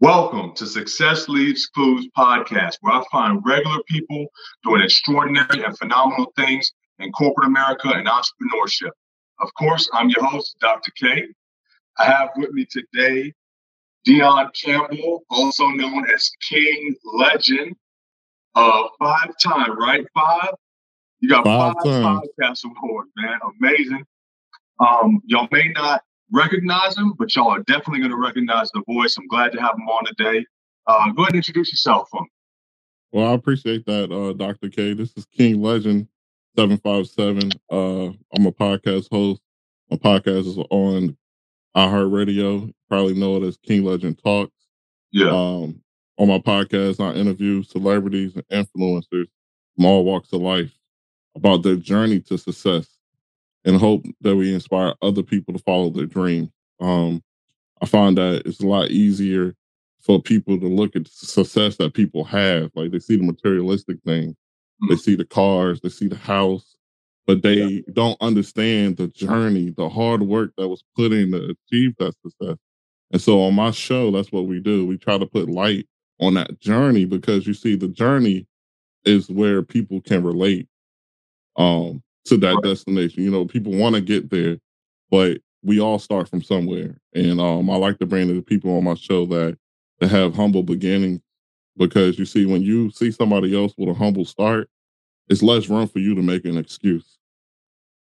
Welcome to Success Leaves Clues podcast, where I find regular people doing extraordinary and phenomenal things in corporate America and entrepreneurship. Of course, I'm your host, Dr. K. I have with me today Dion Campbell, also known as King Legend, uh, five time, right? Five? You got five, five podcast awards, man. Amazing. Um, y'all may not recognize him, but y'all are definitely going to recognize the voice. I'm glad to have him on today. Uh, go ahead and introduce yourself for. Well, I appreciate that, uh, Dr. K. This is King Legend 757. Uh, I'm a podcast host. My podcast is on iHeartRadio. Probably know it as King Legend Talks. Yeah. Um, on my podcast, I interview celebrities and influencers from all walks of life about their journey to success and hope that we inspire other people to follow their dream. Um, I find that it's a lot easier for people to look at the success that people have. Like they see the materialistic thing, mm-hmm. they see the cars, they see the house, but they yeah. don't understand the journey, the hard work that was put in to achieve that success. And so on my show, that's what we do. We try to put light on that journey because you see the journey is where people can relate. Um, to that right. destination. You know, people want to get there, but we all start from somewhere. And um, I like to bring the people on my show that that have humble beginnings because you see, when you see somebody else with a humble start, it's less room for you to make an excuse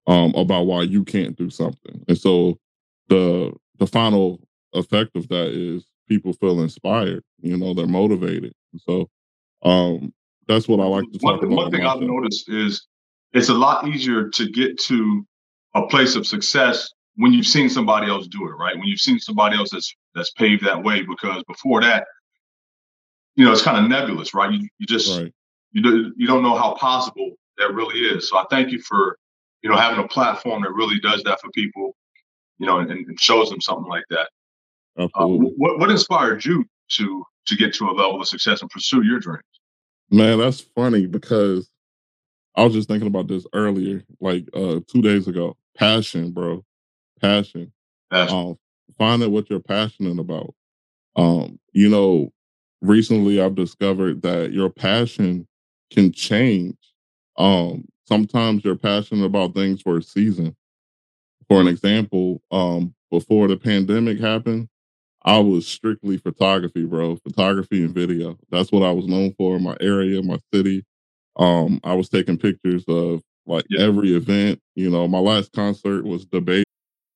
um, about why you can't do something. And so the the final effect of that is people feel inspired. You know, they're motivated. so um, that's what I like to talk one, about. One thing I've noticed is it's a lot easier to get to a place of success when you've seen somebody else do it, right? When you've seen somebody else that's that's paved that way, because before that, you know, it's kind of nebulous, right? You, you just right. you do, you don't know how possible that really is. So I thank you for you know having a platform that really does that for people, you know, and, and shows them something like that. Uh, what what inspired you to to get to a level of success and pursue your dreams? Man, that's funny because I was just thinking about this earlier, like uh two days ago. Passion, bro. Passion. Passion. Um, find out what you're passionate about. Um, you know, recently I've discovered that your passion can change. Um, sometimes you're passionate about things for a season. For an example, um, before the pandemic happened, I was strictly photography, bro. Photography and video. That's what I was known for in my area, my city. Um, I was taking pictures of like yeah. every event. You know, my last concert was DaBaby.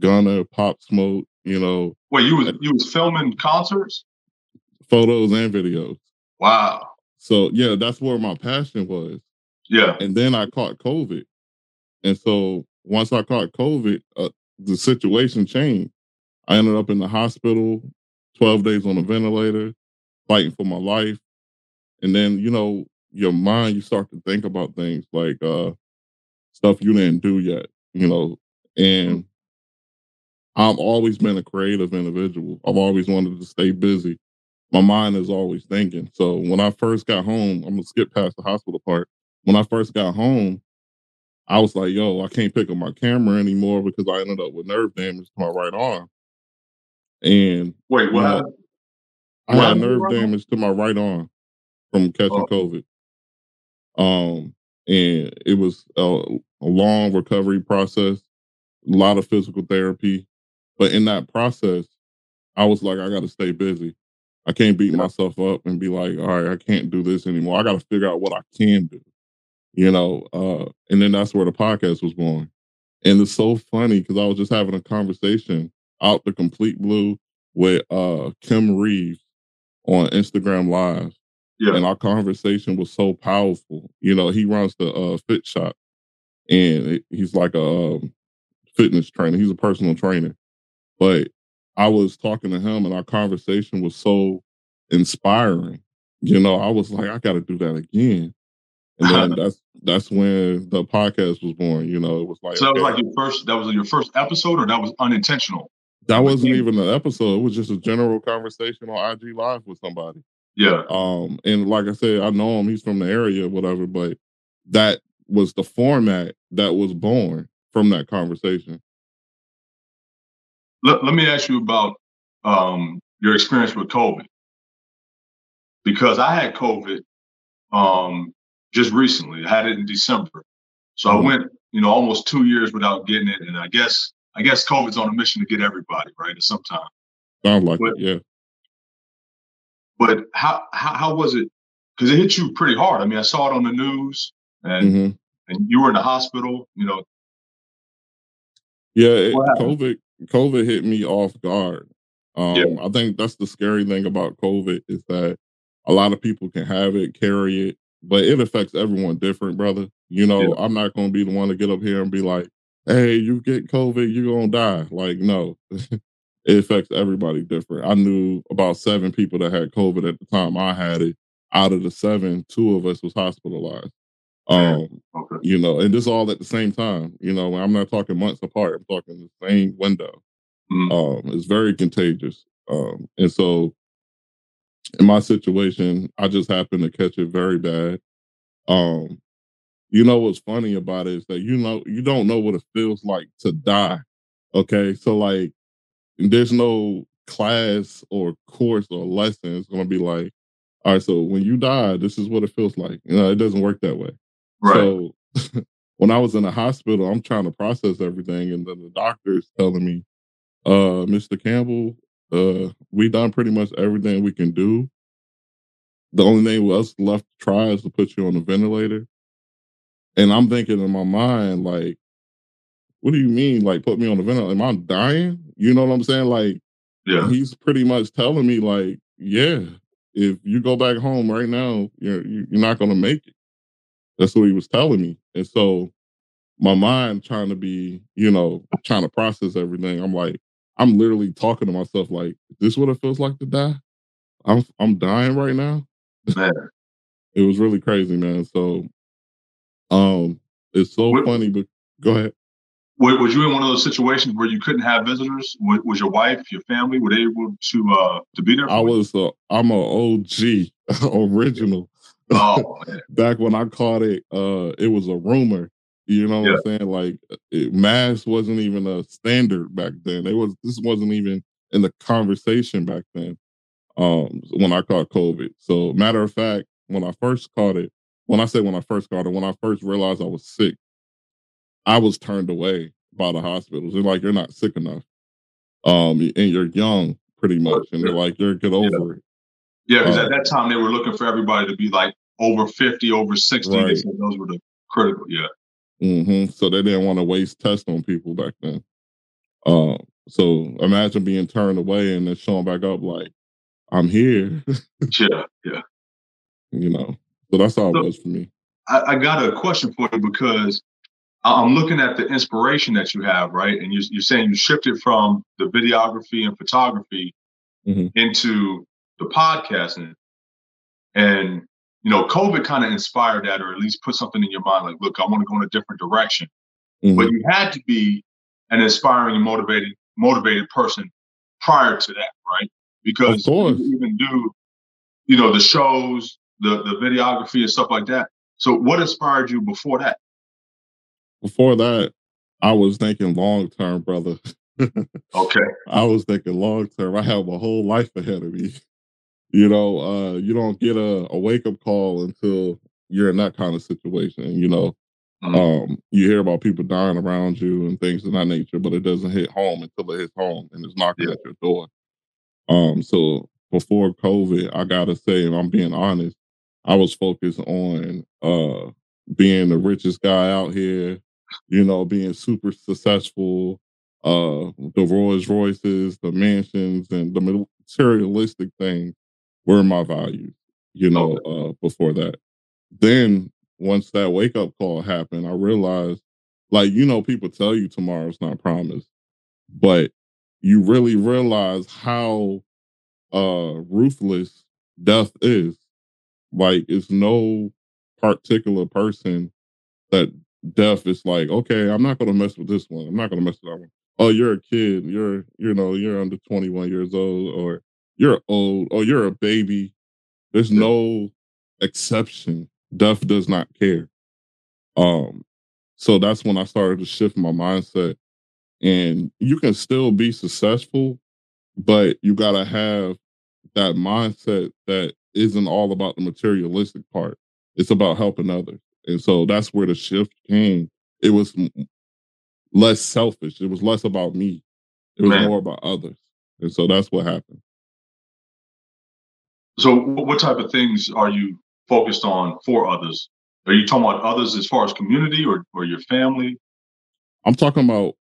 Gunna, Pop Smoke, you know. Wait, you was you was filming concerts? Photos and videos. Wow. So yeah, that's where my passion was. Yeah. And then I caught COVID. And so once I caught COVID, uh, the situation changed. I ended up in the hospital, 12 days on a ventilator, fighting for my life. And then, you know, your mind, you start to think about things like uh stuff you didn't do yet, you know, and I've always been a creative individual. I've always wanted to stay busy. My mind is always thinking. So when I first got home, I'm gonna skip past the hospital part. When I first got home, I was like, yo, I can't pick up my camera anymore because I ended up with nerve damage to my right arm. And wait, what? Know, I what? had nerve damage to my right arm from catching oh. COVID. Um, and it was a, a long recovery process, a lot of physical therapy, but in that process, I was like, I got to stay busy. I can't beat myself up and be like, all right, I can't do this anymore. I got to figure out what I can do, you know. Uh, and then that's where the podcast was born. And it's so funny because I was just having a conversation out the complete blue with uh, Kim Reeves on Instagram Live. Yeah. And our conversation was so powerful. You know, he runs the uh, Fit Shop, and he's like a um, fitness trainer. He's a personal trainer. But I was talking to him and our conversation was so inspiring. You know, I was like, I got to do that again. And then that's that's when the podcast was born. You know, it was like so that was like your first. That was your first episode, or that was unintentional. That wasn't even an episode. It was just a general conversation on IG Live with somebody. Yeah. Um, and like I said, I know him. He's from the area, whatever. But that was the format that was born from that conversation. Let, let me ask you about um, your experience with COVID because I had COVID um, just recently. I had it in December, so mm-hmm. I went, you know, almost two years without getting it, and I guess I guess COVID's on a mission to get everybody right at some time. Sound like but, it, yeah. But how how, how was it? Because it hit you pretty hard. I mean, I saw it on the news, and mm-hmm. and you were in the hospital. You know. Yeah, it, COVID COVID hit me off guard. Um, yeah. I think that's the scary thing about COVID is that a lot of people can have it, carry it, but it affects everyone different, brother. You know, yeah. I'm not going to be the one to get up here and be like, hey, you get COVID, you're going to die. Like, no, it affects everybody different. I knew about seven people that had COVID at the time I had it. Out of the seven, two of us was hospitalized. Um, okay. you know, and this all at the same time. You know, I'm not talking months apart. I'm talking the same window. Mm-hmm. Um, it's very contagious. Um, and so in my situation, I just happened to catch it very bad. Um, you know what's funny about it is that you know you don't know what it feels like to die. Okay, so like there's no class or course or lesson. It's gonna be like, all right, so when you die, this is what it feels like. You know, it doesn't work that way. Right. So when I was in the hospital, I'm trying to process everything, and then the doctor is telling me, uh, Mr. Campbell, uh, we done pretty much everything we can do. The only thing else left to try is to put you on a ventilator. And I'm thinking in my mind, like, what do you mean? Like, put me on the ventilator? Am I dying? You know what I'm saying? Like, yeah. he's pretty much telling me, like, yeah, if you go back home right now, you're you're not gonna make it. That's what he was telling me. And so my mind trying to be, you know, trying to process everything. I'm like, I'm literally talking to myself like, this is this what it feels like to die? I'm I'm dying right now. It was really crazy, man. So um it's so what, funny, but go ahead. Was you in one of those situations where you couldn't have visitors? Was your wife, your family, were they able to uh to be there? I was. Uh, I'm a OG original. Oh, back when I caught it, uh, it was a rumor you know yeah. what I'm saying? Like it, mask wasn't even a standard back then. It was this wasn't even in the conversation back then. Um, when I caught COVID. So matter of fact, when I first caught it, when I say when I first caught it, when I first realized I was sick, I was turned away by the hospitals. They're like, you're not sick enough. Um, and you're young, pretty much. And they're like, you're get over yeah. it. Yeah, because at that time they were looking for everybody to be like over 50, over 60. Right. They said those were the critical, yeah. Mm-hmm. So they didn't want to waste tests on people back then. Um, so imagine being turned away and then showing back up like, I'm here. yeah, yeah. You know, so that's all so, it was for me. I, I, got a question for you because I'm looking at the inspiration that you have, right? And you're, you're saying you shifted from the videography and photography mm-hmm. into the podcasting. And you know, COVID kind of inspired that, or at least put something in your mind like, look, I want to go in a different direction. Mm-hmm. But you had to be an inspiring and motivated, motivated person prior to that, right? Because you even do, you know, the shows, the the videography and stuff like that. So what inspired you before that? Before that, I was thinking long term, brother. okay. I was thinking long term. I have a whole life ahead of me you know, uh, you don't get a, a wake up call until you're in that kind of situation. You know, mm-hmm. um, you hear about people dying around you and things of that nature, but it doesn't hit home until it hits home and it's knocking yeah. at your door. Um, so before COVID, I gotta say, if I'm being honest, I was focused on uh being the richest guy out here, you know, being super successful, uh the Rolls Royces, the mansions, and the materialistic things were my values, you know, okay. uh, before that. Then once that wake up call happened, I realized, like, you know, people tell you tomorrow's not promised, but you really realize how uh ruthless death is. Like it's no particular person that death is like, okay, I'm not gonna mess with this one. I'm not gonna mess with that one. Oh, you're a kid, you're you know, you're under 21 years old, or you're old, or you're a baby. There's no exception. Death does not care. Um, so that's when I started to shift my mindset. And you can still be successful, but you gotta have that mindset that isn't all about the materialistic part. It's about helping others. And so that's where the shift came. It was less selfish. It was less about me. It was Man. more about others. And so that's what happened. So what type of things are you focused on for others? Are you talking about others as far as community or, or your family? I'm talking about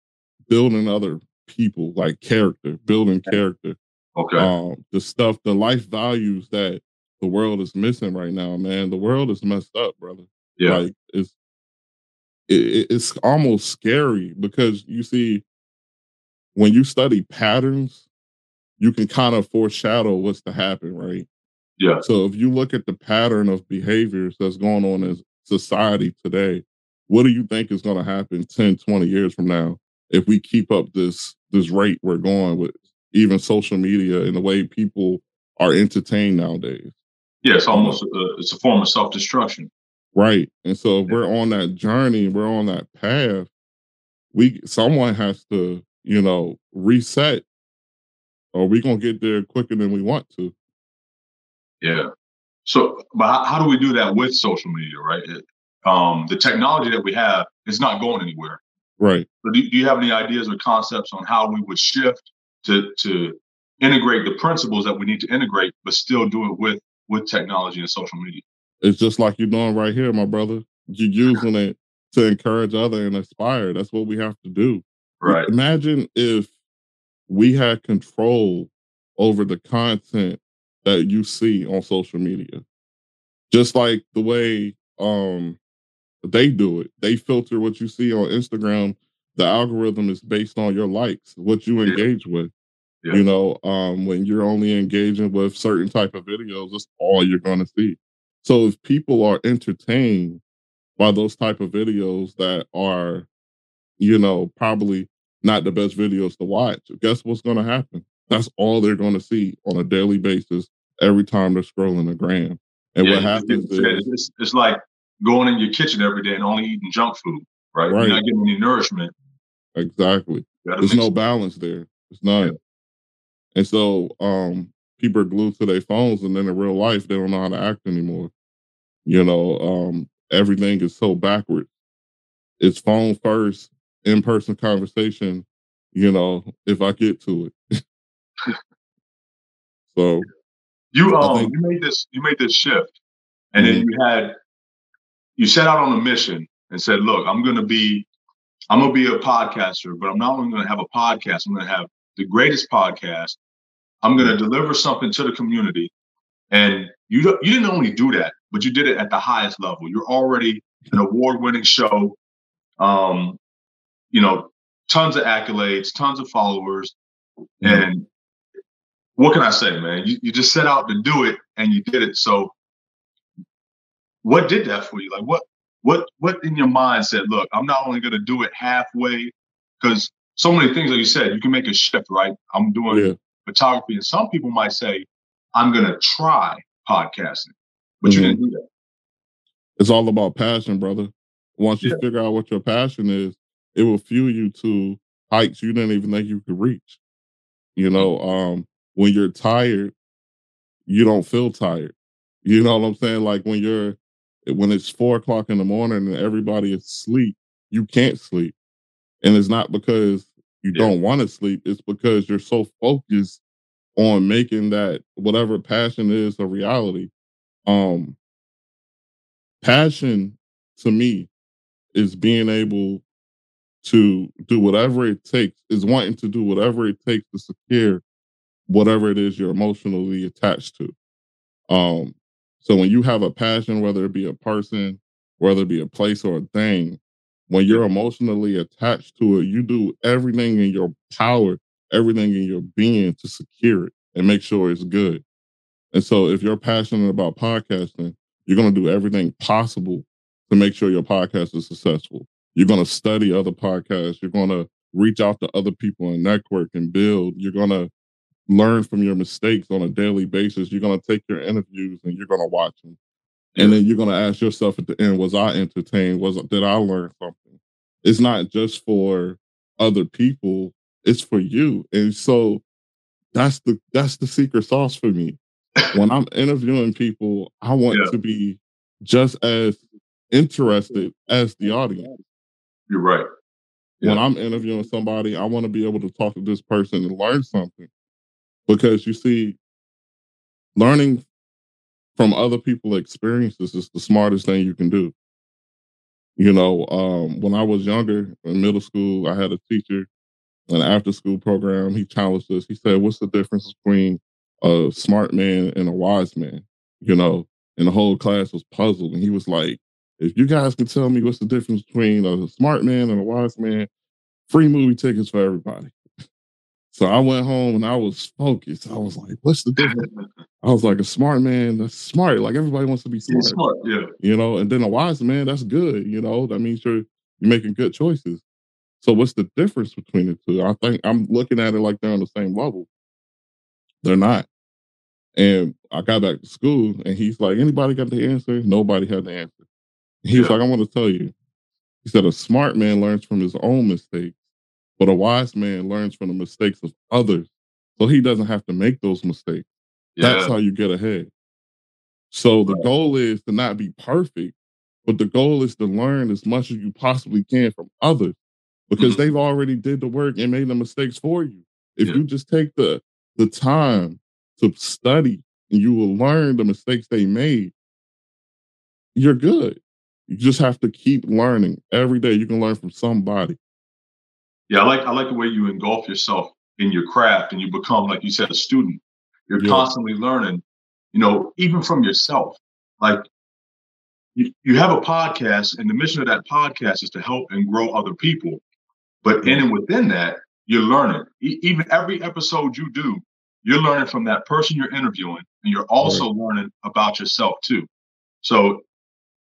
building other people, like character, building character. Okay. Um, the stuff, the life values that the world is missing right now, man. The world is messed up, brother. Yeah. Like it's it, it's almost scary because you see when you study patterns, you can kind of foreshadow what's to happen, right? Yeah. So if you look at the pattern of behaviors that's going on in society today, what do you think is going to happen 10, 20 years from now if we keep up this this rate we're going with even social media and the way people are entertained nowadays? Yeah, it's almost a, it's a form of self destruction. Right. And so if we're on that journey, we're on that path, we someone has to, you know, reset or we gonna get there quicker than we want to. Yeah. So but how, how do we do that with social media, right? It, um, the technology that we have is not going anywhere. Right. So do, do you have any ideas or concepts on how we would shift to to integrate the principles that we need to integrate, but still do it with with technology and social media? It's just like you're doing right here, my brother. You're using it to encourage other and inspire. That's what we have to do. Right. Imagine if we had control over the content that you see on social media. Just like the way um they do it. They filter what you see on Instagram. The algorithm is based on your likes, what you engage yeah. with. Yeah. You know, um, when you're only engaging with certain type of videos, that's all you're gonna see. So if people are entertained by those type of videos that are, you know, probably not the best videos to watch, guess what's going to happen? That's all they're going to see on a daily basis every time they're scrolling the gram. And yeah, what happens it's, is it's, it's, like going in your kitchen every day and only eating junk food, right? right. You're not getting any nourishment. Exactly. There's no balance there. It's none. Yeah. And so um, people are glued to their phones, and then in real life, they don't know how to act anymore. You know, um, everything is so backwards. It's phone first, in person conversation, you know, if I get to it. so you um think, you made this you made this shift and mm-hmm. then you had you set out on a mission and said, look, I'm gonna be I'm gonna be a podcaster, but I'm not only gonna have a podcast, I'm gonna have the greatest podcast. I'm gonna deliver something to the community. And you you didn't only do that but you did it at the highest level. You're already an award-winning show. Um, you know, tons of accolades, tons of followers, mm-hmm. and what can I say, man? You, you just set out to do it and you did it. So, what did that for you? Like, what what what in your mind said, look, I'm not only going to do it halfway, because so many things, like you said, you can make a shift, right? I'm doing yeah. photography, and some people might say, I'm going to try podcasting. But mm-hmm. you didn't do that. It's all about passion, brother. Once you yeah. figure out what your passion is, it will fuel you to heights you didn't even think you could reach. You know, um, when you're tired, you don't feel tired. You know what I'm saying? Like when you're when it's four o'clock in the morning and everybody is asleep, you can't sleep. And it's not because you yeah. don't want to sleep, it's because you're so focused on making that whatever passion is a reality. Um, passion to me is being able to do whatever it takes, is wanting to do whatever it takes to secure whatever it is you're emotionally attached to. Um, so when you have a passion, whether it be a person, whether it be a place or a thing, when you're emotionally attached to it, you do everything in your power everything in your being to secure it and make sure it's good. And so if you're passionate about podcasting, you're going to do everything possible to make sure your podcast is successful. You're going to study other podcasts. You're going to reach out to other people and network and build. You're going to learn from your mistakes on a daily basis. You're going to take your interviews and you're going to watch them. And then you're going to ask yourself at the end, was I entertained? Was did I learn something? It's not just for other people, it's for you. And so that's the that's the secret sauce for me. when I'm interviewing people, I want yeah. to be just as interested as the audience. You're right. Yeah. When I'm interviewing somebody, I want to be able to talk to this person and learn something. Because you see, learning from other people's experiences is the smartest thing you can do. You know, um, when I was younger in middle school, I had a teacher, an after school program. He challenged us. He said, What's the difference between a smart man and a wise man? You know, and the whole class was puzzled. And he was like, if you guys can tell me what's the difference between a smart man and a wise man, free movie tickets for everybody. So I went home and I was focused. I was like, what's the difference? I was like, a smart man, that's smart. Like everybody wants to be smart. smart, yeah. You know, and then a wise man, that's good. You know, that means you're you're making good choices. So what's the difference between the two? I think I'm looking at it like they're on the same level. They're not. And I got back to school and he's like, anybody got the answer? Nobody had the answer. He was like, I want to tell you. He said, a smart man learns from his own mistakes, but a wise man learns from the mistakes of others. So he doesn't have to make those mistakes. Yeah. That's how you get ahead. So the goal is to not be perfect, but the goal is to learn as much as you possibly can from others because mm-hmm. they've already did the work and made the mistakes for you. If yeah. you just take the the time to study and you will learn the mistakes they made, you're good. You just have to keep learning every day. You can learn from somebody. Yeah, I like I like the way you engulf yourself in your craft and you become, like you said, a student. You're yeah. constantly learning, you know, even from yourself. Like you, you have a podcast, and the mission of that podcast is to help and grow other people. But in and within that, you're learning. E- even every episode you do, you're learning from that person you're interviewing, and you're also right. learning about yourself too. So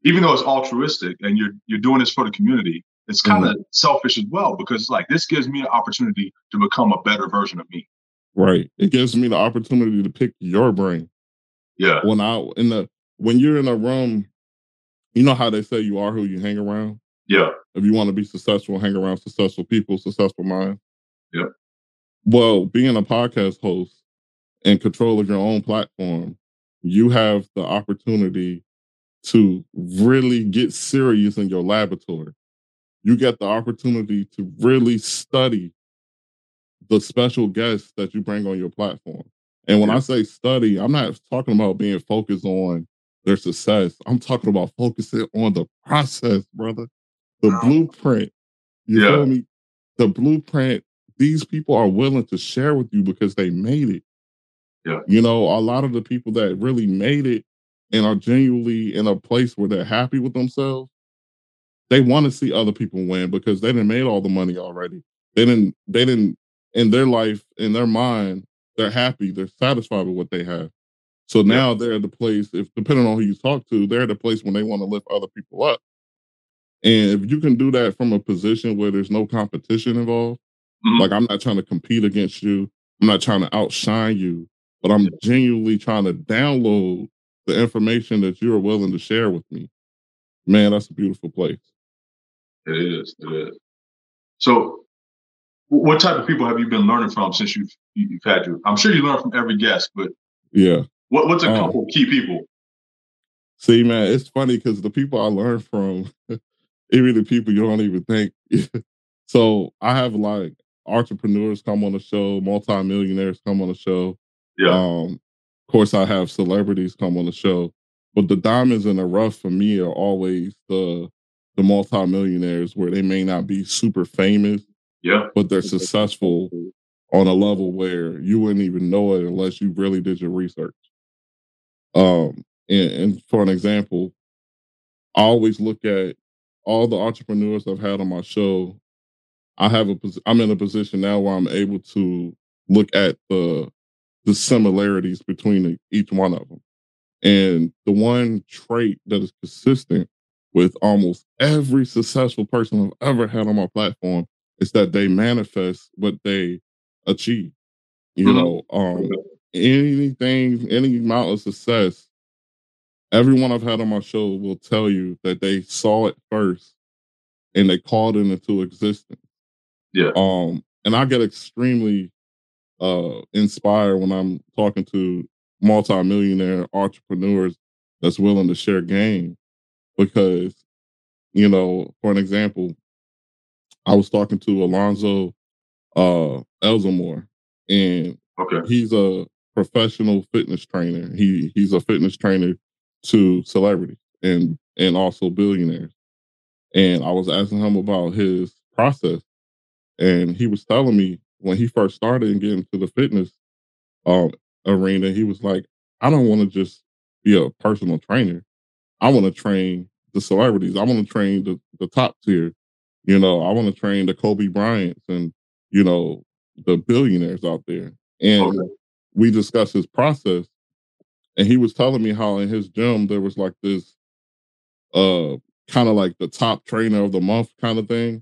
even though it's altruistic and you're you're doing this for the community, it's kind of mm-hmm. selfish as well because it's like this gives me an opportunity to become a better version of me. Right. It gives me the opportunity to pick your brain. Yeah. When I in the when you're in a room, you know how they say you are who you hang around. Yeah. If you want to be successful, hang around successful people, successful minds. Yeah. Well, being a podcast host and control of your own platform, you have the opportunity to really get serious in your laboratory. You get the opportunity to really study the special guests that you bring on your platform. And when yeah. I say study, I'm not talking about being focused on their success. I'm talking about focusing on the process, brother. The wow. blueprint. You yeah. feel me? The blueprint these people are willing to share with you because they made it. Yeah. You know, a lot of the people that really made it and are genuinely in a place where they're happy with themselves, they want to see other people win because they didn't made all the money already. They didn't they didn't in their life, in their mind, they're happy, they're satisfied with what they have. So now yeah. they're at the place, if depending on who you talk to, they're at the place when they want to lift other people up. And if you can do that from a position where there's no competition involved, mm-hmm. like I'm not trying to compete against you, I'm not trying to outshine you, but I'm genuinely trying to download the information that you're willing to share with me. Man, that's a beautiful place. It is. It is. So, what type of people have you been learning from since you've you've had your? I'm sure you learn from every guest, but yeah, what, what's a um, couple key people? See, man, it's funny because the people I learn from, even the people you don't even think. so I have like entrepreneurs come on the show, multimillionaires come on the show. Yeah. Um, of course, I have celebrities come on the show, but the diamonds in the rough for me are always the the multimillionaires where they may not be super famous, yeah, but they're successful on a level where you wouldn't even know it unless you really did your research. Um, and, and for an example, I always look at all the entrepreneurs I've had on my show. I have a I'm in a position now where I'm able to look at the the similarities between each one of them. And the one trait that is consistent with almost every successful person I've ever had on my platform is that they manifest what they achieve. You mm-hmm. know, um, anything, any amount of success, everyone I've had on my show will tell you that they saw it first and they called it into existence. Yeah. Um, and I get extremely uh inspired when I'm talking to multimillionaire entrepreneurs that's willing to share game because you know, for an example, I was talking to Alonzo uh Elzamore and okay. he's a professional fitness trainer. He he's a fitness trainer to celebrities and and also billionaires. And I was asking him about his process. And he was telling me when he first started and getting to the fitness um, arena, he was like, I don't want to just be a personal trainer. I want to train the celebrities. I want to train the, the top tier. You know, I want to train the Kobe Bryants and, you know, the billionaires out there. And okay. we discussed his process. And he was telling me how in his gym there was like this uh kind of like the top trainer of the month kind of thing.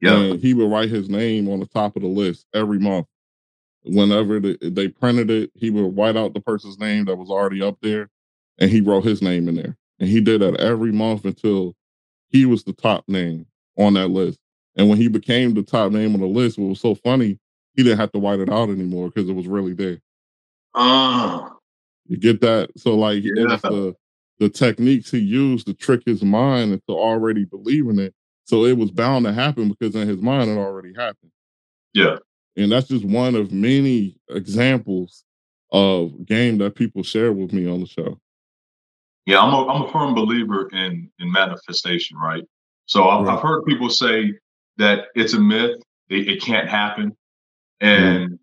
Yeah. And he would write his name on the top of the list every month. Whenever they, they printed it, he would write out the person's name that was already up there and he wrote his name in there. And he did that every month until he was the top name on that list. And when he became the top name on the list, what was so funny, he didn't have to write it out anymore because it was really there. Ah. Uh, you get that? So like yeah. the the techniques he used to trick his mind into already believing it. So it was bound to happen because in his mind it already happened. Yeah. And that's just one of many examples of game that people share with me on the show. Yeah, I'm a, I'm a firm believer in in manifestation, right? So I've, right. I've heard people say that it's a myth, it, it can't happen, and mm.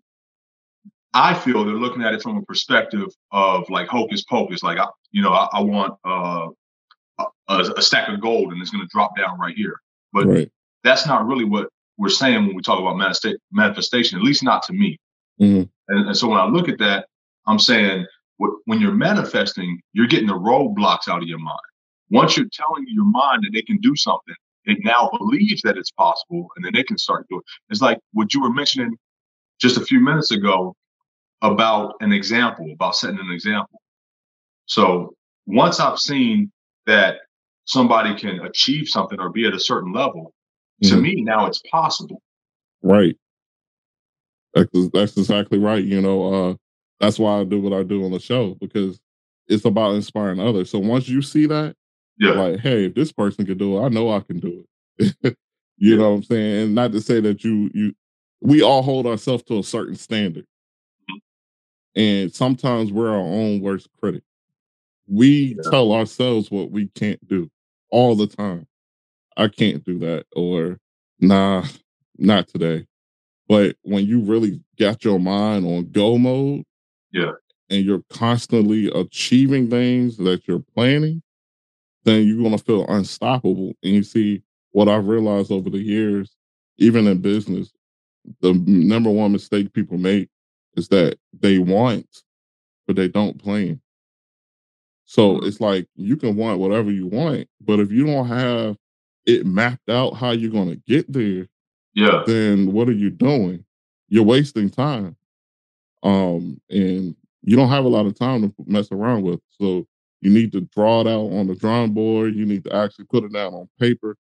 I feel they're looking at it from a perspective of like hocus pocus. Like, I, you know, I, I want uh, a, a, stack of gold and it's going to drop down right here. But right. that's not really what we're saying when we talk about manifestation, at least not to me. Mm-hmm. And, and, so when I look at that, I'm saying when you're manifesting, you're getting the roadblocks out of your mind. Once you're telling your mind that it can do something, it now believes that it's possible and then they can start doing it. It's like what you were mentioning just a few minutes ago about an example, about setting an example. So once I've seen that somebody can achieve something or be at a certain level, mm-hmm. to me now it's possible. Right. That's, that's exactly right. You know, uh, that's why I do what I do on the show because it's about inspiring others. So once you see that, yeah. like, hey, if this person can do it, I know I can do it. you yeah. know what I'm saying? And not to say that you you we all hold ourselves to a certain standard. Mm-hmm. And sometimes we're our own worst critic. We yeah. tell ourselves what we can't do all the time. I can't do that, or nah, not today. But when you really got your mind on go mode, yeah, and you're constantly achieving things that you're planning, then you're gonna feel unstoppable. And you see what I've realized over the years, even in business, the number one mistake people make is that they want, but they don't plan. So mm-hmm. it's like you can want whatever you want, but if you don't have it mapped out how you're going to get there, yeah, then what are you doing? You're wasting time. Um, and you don't have a lot of time to mess around with. So you need to draw it out on the drawing board. You need to actually put it down on paper,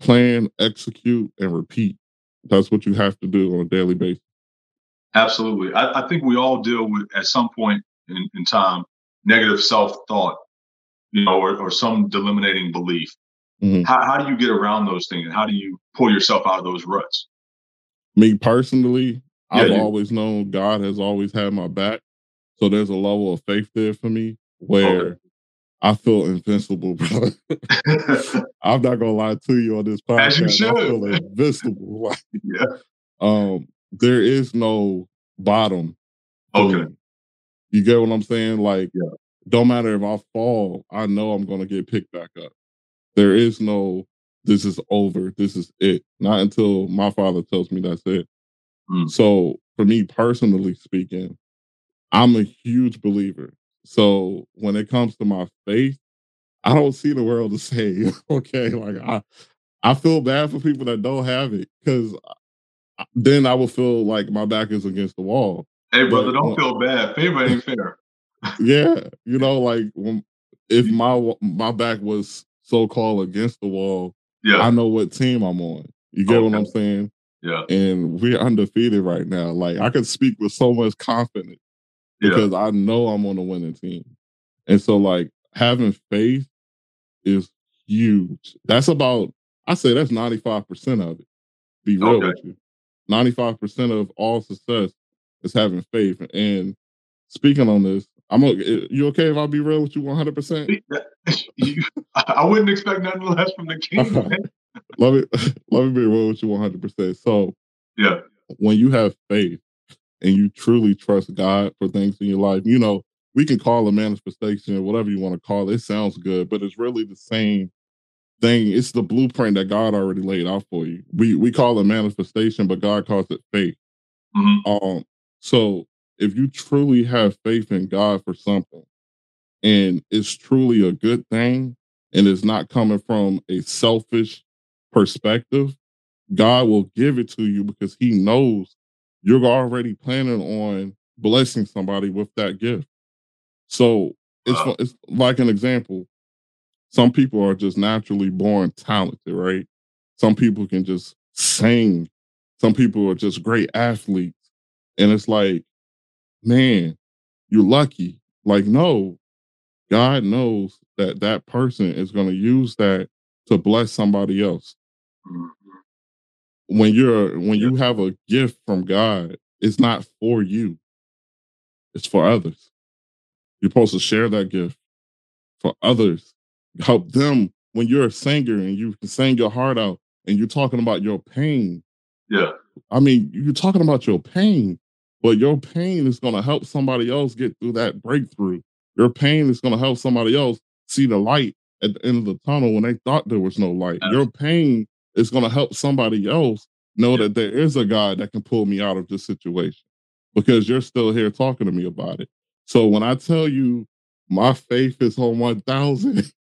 plan, execute, and repeat. That's what you have to do on a daily basis. Absolutely. I, I think we all deal with at some point in, in time negative self thought, you know, or, or some delimiting belief. Mm-hmm. How, how do you get around those things and how do you pull yourself out of those ruts? Me personally, yeah, I've always known God has always had my back. So there's a level of faith there for me where okay. I feel invincible, bro. I'm not gonna lie to you on this podcast. As you should. I feel invincible. yeah. Um, there is no bottom. Okay. You get what I'm saying? Like, yeah. don't matter if I fall, I know I'm gonna get picked back up. There is no this is over. This is it. Not until my father tells me that's it. Mm. So for me personally speaking, I'm a huge believer. So when it comes to my faith, I don't see the world the same. okay, like I, I feel bad for people that don't have it because then I will feel like my back is against the wall. Hey, brother, But don't when- feel bad. Favor ain't fair. yeah, you know, like when, if my my back was so called against the wall, Yeah, I know what team I'm on. You get what I'm saying? Yeah, And we're undefeated right now. Like I can speak with so much confidence yeah. because I know I'm on the winning team. And so like having faith is huge. That's about I say that's 95% of it. Be real Okay. with you. 95% of all success is having faith. And speaking on this, I'm okay. Eh, you okay if I be real with you 100%? I wouldn't expect nothing less from the king. Let me let me be real with you 100%. So Yeah, when you have faith and you truly trust God for things in your life, you know, we can call a manifestation, or whatever you want to call it. It sounds good, but it's really the same thing. It's the blueprint that God already laid out for you. We we call it manifestation, but God calls it faith. Mhm. Um, so if you truly have faith in God for something and it's truly a good thing and it's not coming from a selfish perspective, God will give it to you because He knows you're already planning on blessing somebody with that gift. So it's it's like an example. Some people are just naturally born talented, right? Some people can just sing. Some people are just great athletes. And it's like, man, you're lucky. Like, no, God knows that that person is going to use that to bless somebody else. When you're when you have a gift from God, it's not for you. It's for others. You're supposed to share that gift for others. Help them when you're a singer and you can sing your heart out and you're talking about your pain. yeah, I mean, you're talking about your pain, but your pain is going to help somebody else get through that breakthrough. Your pain is going to help somebody else see the light at the end of the tunnel when they thought there was no light. Your pain is going to help somebody else know that there is a God that can pull me out of this situation because you're still here talking to me about it. So when I tell you my faith is on 1000,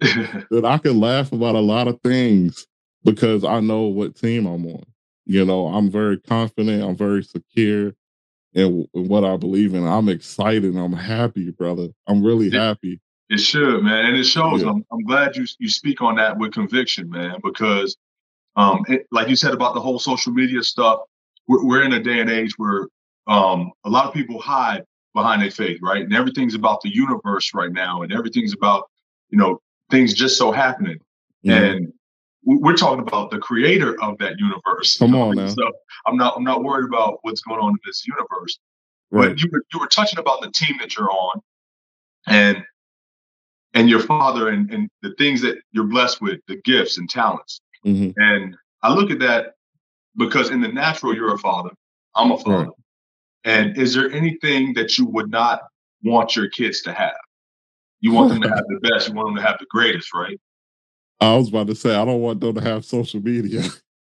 that I can laugh about a lot of things because I know what team I'm on. You know, I'm very confident, I'm very secure in, in what I believe in. I'm excited, I'm happy, brother. I'm really happy. It should, man, and it shows. Yeah. I'm, I'm glad you you speak on that with conviction, man, because, um, it, like you said about the whole social media stuff, we're, we're in a day and age where um a lot of people hide behind their faith, right? And everything's about the universe right now, and everything's about you know things just so happening. Know? and we- we're talking about the creator of that universe. Come on now. So I'm not I'm not worried about what's going on in this universe. right. But you were you were touching about the team that you're on, and and your father and and the things that you're blessed with, the gifts and talents. Mhm. And I look at that because in the natural you're a father, I'm a father. Right. And is there anything that you would not want your kids to have? You want them to have the best. You want them to have the greatest, right? I was about to say I don't want them to have social media.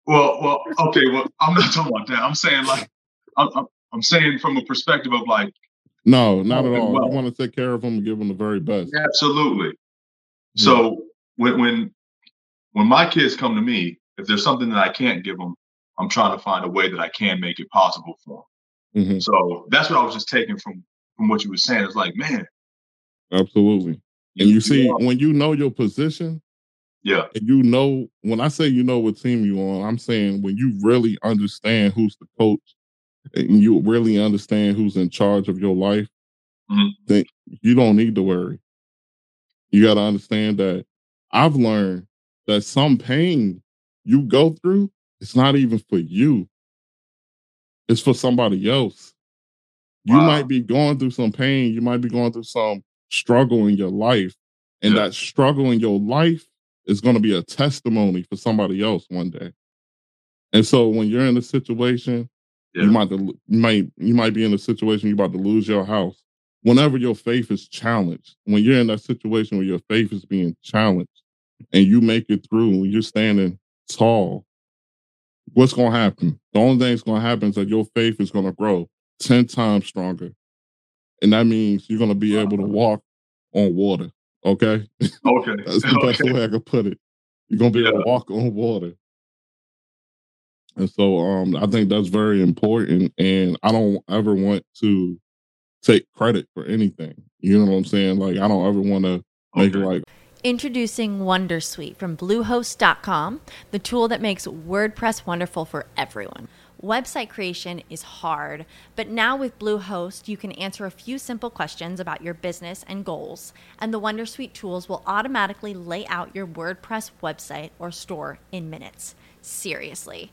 Well, well, okay. Well, I'm not talking about that. I'm saying like, I'm, I'm, I'm saying from a perspective of like, no, not at Oh, all. well. You want to take care of them and give them the very best. absolutely. So when when when my kids come to me, if there's something that I can't give them, I'm trying to find a way that I can make it possible for them. Mhm. So that's what I was just taking from from what you were saying. It's like, man, Absolutely. And you see, are- when you know your position, yeah, and you know when I say you know what team you on, I'm saying when you really understand who's the coach and you really understand who's in charge of your life, Mhm. then you don't need to worry. You got to understand that I've learned that some pain you go through, it's not even for you. It's for somebody else. You Wow. might be going through some pain, you might be going through some struggle in your life, and Yeah. that struggle in your life is going to be a testimony for somebody else one day. And so when you're in a situation, Yeah. you might you might you might be in a situation you're about to lose your house. Whenever your faith is challenged, when you're in that situation where your faith is being challenged, and you make it through and you're standing tall, what's gonna happen? The only thing that's gonna happen is that your faith is gonna grow 10 times stronger. And that means you're gonna be able to walk on water. Okay. Okay. That's the best way I could put it. You're gonna be able to walk on water. And so um I think that's very important. And I don't ever want to take credit for anything. You know what I'm saying? Like I don't ever want to make it like, Introducing Wondersuite from Bluehost.com, the tool that makes WordPress wonderful for everyone. Website creation is hard, but now with Bluehost, you can answer a few simple questions about your business and goals, and the Wondersuite tools will automatically lay out your WordPress website or store in minutes. Seriously.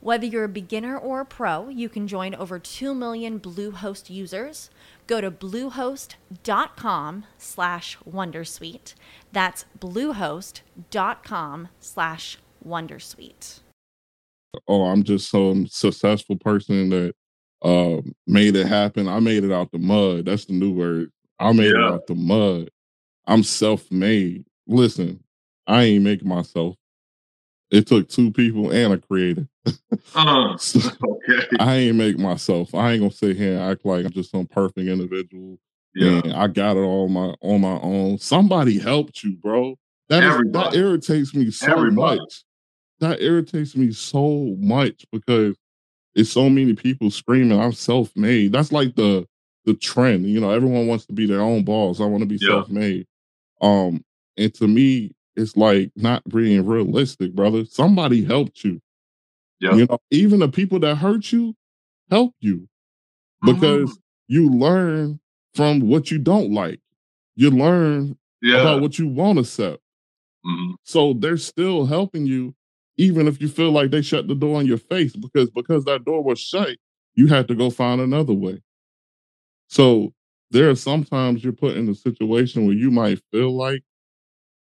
Whether you're a beginner or a pro, you can join over 2 million Bluehost users. Go to bluehost.com slash wondersuite. That's bluehost.com slash wondersuite. oh, I'm just some successful person that uh, made it happen. I made it out the mud. That's the new word. I made it out the mud. I'm self-made. Listen, I ain't making myself. It took two people and a creator. Uh, So, okay. I ain't make myself. I ain't gonna sit here and act like I'm just some perfect individual. Yeah. I got it all my on my own. Somebody helped you, bro. That is, that irritates me so Everybody. much. That irritates me so much because it's so many people screaming, I'm self-made. That's like the the trend. You know, everyone wants to be their own boss. I want to be Yeah. self-made. Um, and to me, it's like not being realistic, brother. Somebody helped you. Yeah. You know, even the people that hurt you help you because Mhm. you learn from what you don't like. You learn yeah. about what you want to accept. Mhm. So they're still helping you, even if you feel like they shut the door in your face, because because that door was shut, you had to go find another way. So there are sometimes you're put in a situation where you might feel like,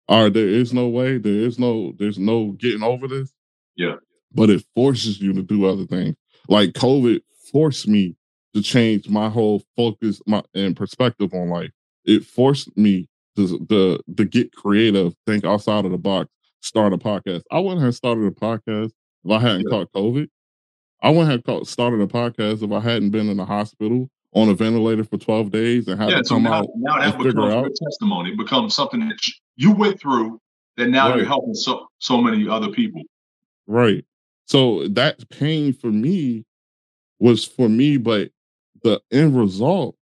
all right, there is no way, there is no, there's no getting over this. Yeah. But it forces you to do other things. Like COVID forced me to change my whole focus my and perspective on life. It forced me to, to, to get creative, think outside of the box, start a podcast. I wouldn't have started a podcast if I hadn't Yeah. caught COVID. I wouldn't have caught, started a podcast if I hadn't been in the hospital on a ventilator for 12 days and had Yeah. to So come now, out. now that becomes your out. testimony. It becomes something that you went through that now you're helping so so many other people. Right. So that pain for me was for me, but the end result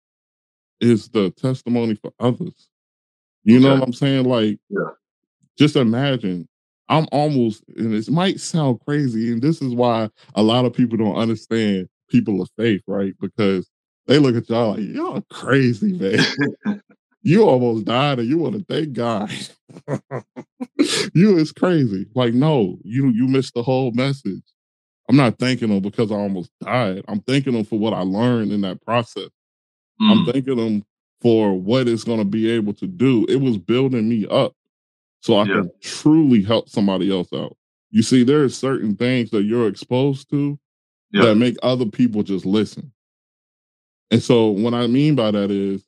is the testimony for others. You know what I'm saying? Like, Yeah. just imagine. I'm almost, and it might sound crazy, and this is why a lot of people don't understand people of faith, right? Because they look at y'all like, y'all crazy, man. you almost died and you want to thank God. you is crazy. Like, no, you you missed the whole message. I'm not thanking them because I almost died. I'm thanking them for what I learned in that process. I'm Mm. thanking them for what it's going to be able to do. It was building me up so I Yeah. can truly help somebody else out. You see, there are certain things that you're exposed to Yeah. that make other people just listen. And so, what I mean by that is,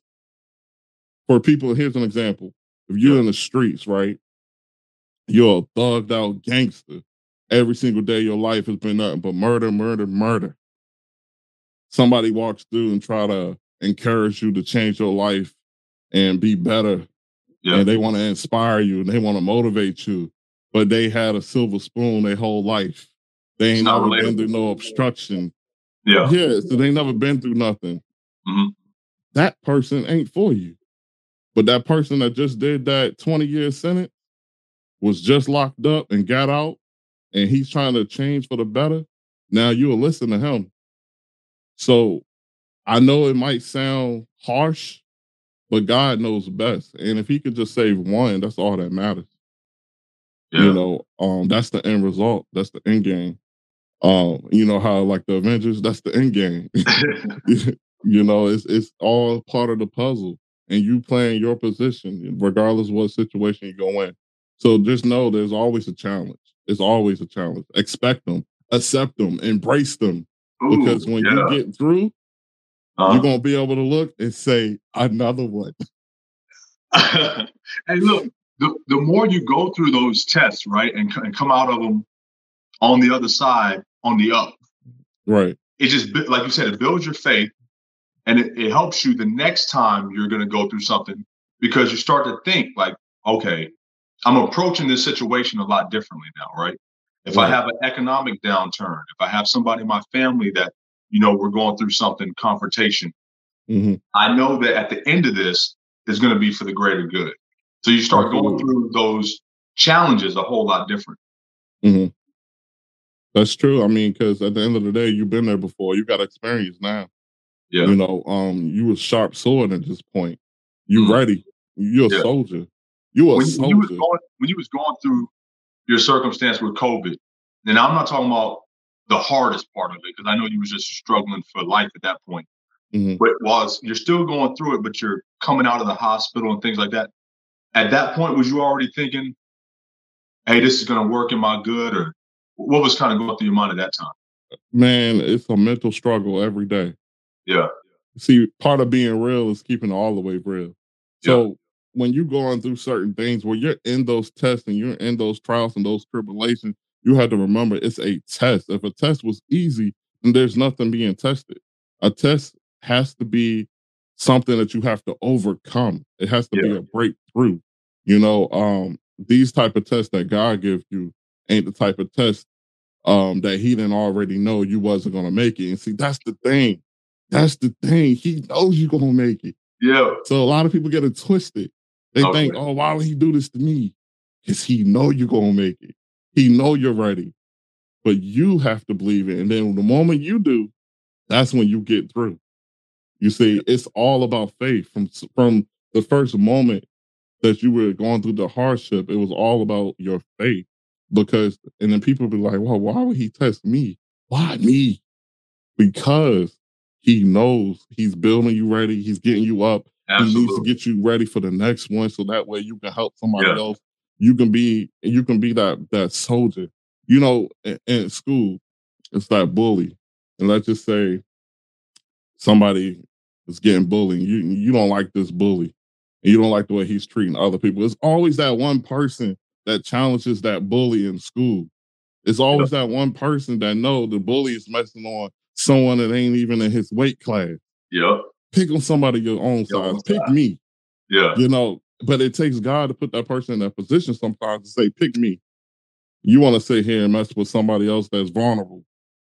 for people, here's an example. If you're Yeah. in the streets, right, you're a thugged out gangster. Every single day, your life has been nothing but murder, murder, murder. Somebody walks through and try to encourage you to change your life and be better Yeah. and they want to inspire you and they want to motivate you, but they had a silver spoon their whole life. They ain't never been through no obstruction. Yeah. Yeah, so they never been through nothing. Mhm. That person ain't for you. But that person that just did that 20 year sentence was just locked up and got out and he's trying to change for the better. Now you'll listen to him. So I know it might sound harsh, but God knows best. And if he could just save one, that's all that matters. Yeah. You know, um, that's the end result. That's the end game. Um, you know how like the Avengers, that's the end game. you know, it's it's all part of the puzzle, and you playing your position regardless what situation you go in. So just know there's always a challenge. It's always a challenge. Expect them, accept them, embrace them, Ooh, because when yeah. you get through, uh-huh. you're gonna be able to look and say another one. hey, look, the, the more you go through those tests, right, and, and come out of them on the other side, on the up, right? It just like you said, it builds your faith, and it, it helps you the next time you're going to go through something because you start to think like, okay, I'm approaching this situation a lot differently now, right? If right. I have an economic downturn, if I have somebody in my family that you know we're going through something confrontation, mm-hmm. I know that at the end of this is going to be for the greater good. So you start going through those challenges a whole lot different. Mm-hmm. That's true. I mean, because at the end of the day, you've been there before. You got experience now. Yeah. You know, um, you a sharp sword at this point. You mm-hmm. ready. You're a yeah. soldier. You a when, soldier. When you, was going, when you was going through your circumstance with COVID, and I'm not talking about the hardest part of it, because I know you was just struggling for life at that point. Mm-hmm. But was you're still going through it, but you're coming out of the hospital and things like that at that point, was you already thinking, hey, this is going to work in my good? Or what was kind of going through your mind at that time? Man, it's a mental struggle every day. Yeah. See, part of being real is keeping all the way real. So yeah. when you're going through certain things where you're in those tests and you're in those trials and those tribulations, you have to remember it's a test. If a test was easy, then there's nothing being tested. A test has to be something that you have to overcome. It has to yeah. be a breakthrough. You know, um, these type of tests that God gives you ain't the type of test um, that He didn't already know you wasn't gonna make it. And see, that's the thing. That's the thing. He knows you're gonna make it. Yeah. So a lot of people get it twisted. They okay. think, oh, why would he do this to me? Because he know you're gonna make it. He know you're ready. But you have to believe it. And then the moment you do, that's when you get through. You see, it's all about faith. From from the first moment that you were going through the hardship, it was all about your faith. Because and then people be like, well, why would he test me? Why me? Because he knows he's building you ready, he's getting you up. Absolutely. He needs to get you ready for the next one so that way you can help somebody yeah. else. You can be you can be that that soldier. You know, in, in school, it's that bully. And let's just say somebody is getting bullied. You you don't like this bully. And you don't like the way he's treating other people. It's always that one person that challenges that bully in school. It's always that one person that know the bully is messing on someone that ain't even in his weight class. Yeah. Pick on somebody your own your size. Own pick size. me. Yeah. You know, but it takes God to put that person in that position sometimes to say, pick me. You want to sit here and mess with somebody else that's vulnerable,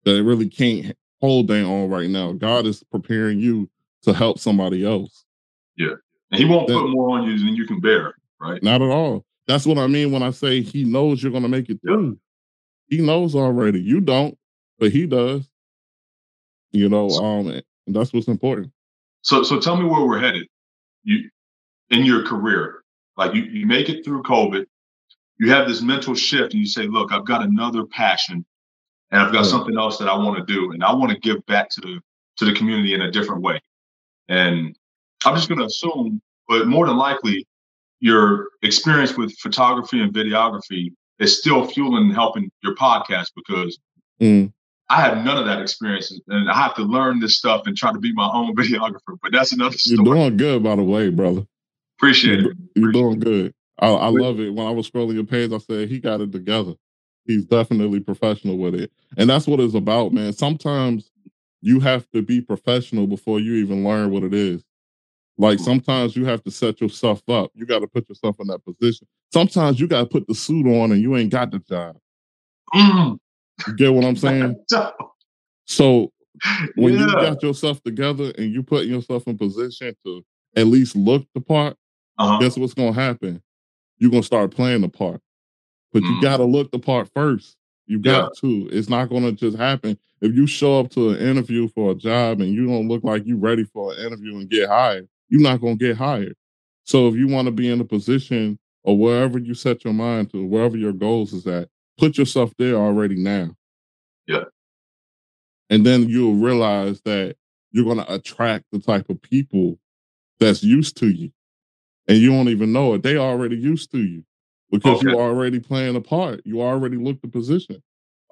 that really can't hold their own right now. God is preparing you to help somebody else. Yeah. And he won't that, put more on you than you can bear, right? Not at all. That's what I mean when I say he knows you're gonna make it through. He knows already. You don't, but he does. You know, um, that's what's important. So so tell me where we're headed. You in your career. Like you, you make it through COVID, you have this mental shift and you say, look, I've got another passion and I've got yeah. something else that I want to do, and I want to give back to the to the community in a different way. And I'm just going to assume, but more than likely, your experience with photography and videography is still fueling and helping your podcast because mm. I have none of that experience, and I have to learn this stuff and try to be my own videographer. But that's another story. You're doing good, by the way, brother. Appreciate you're, it. You're doing good. I, I love it. When I was scrolling your page, I said he got it together he's definitely professional with it. And that's what it's about, man. Sometimes you have to be professional before you even learn what it is. Like sometimes you have to set yourself up. You got to put yourself in that position. Sometimes you got to put the suit on and you ain't got the job. Mm. You get what I'm saying? so when yeah. you got yourself together and you put yourself in position to at least look the part, uh-huh. guess what's going to happen? You're going to start playing the part but mm. you got to look the part first. You got yeah. to. It's not going to just happen. If you show up to an interview for a job and you don't look like you're ready for an interview and get hired, you're not going to get hired. So if you want to be in a position or wherever you set your mind to, wherever your goals is at, put yourself there already now. Yeah. And then you'll realize that you're going to attract the type of people that's used to you. And you don't even know it. They already used to you because Okay. you already playing a part. You already looked the position.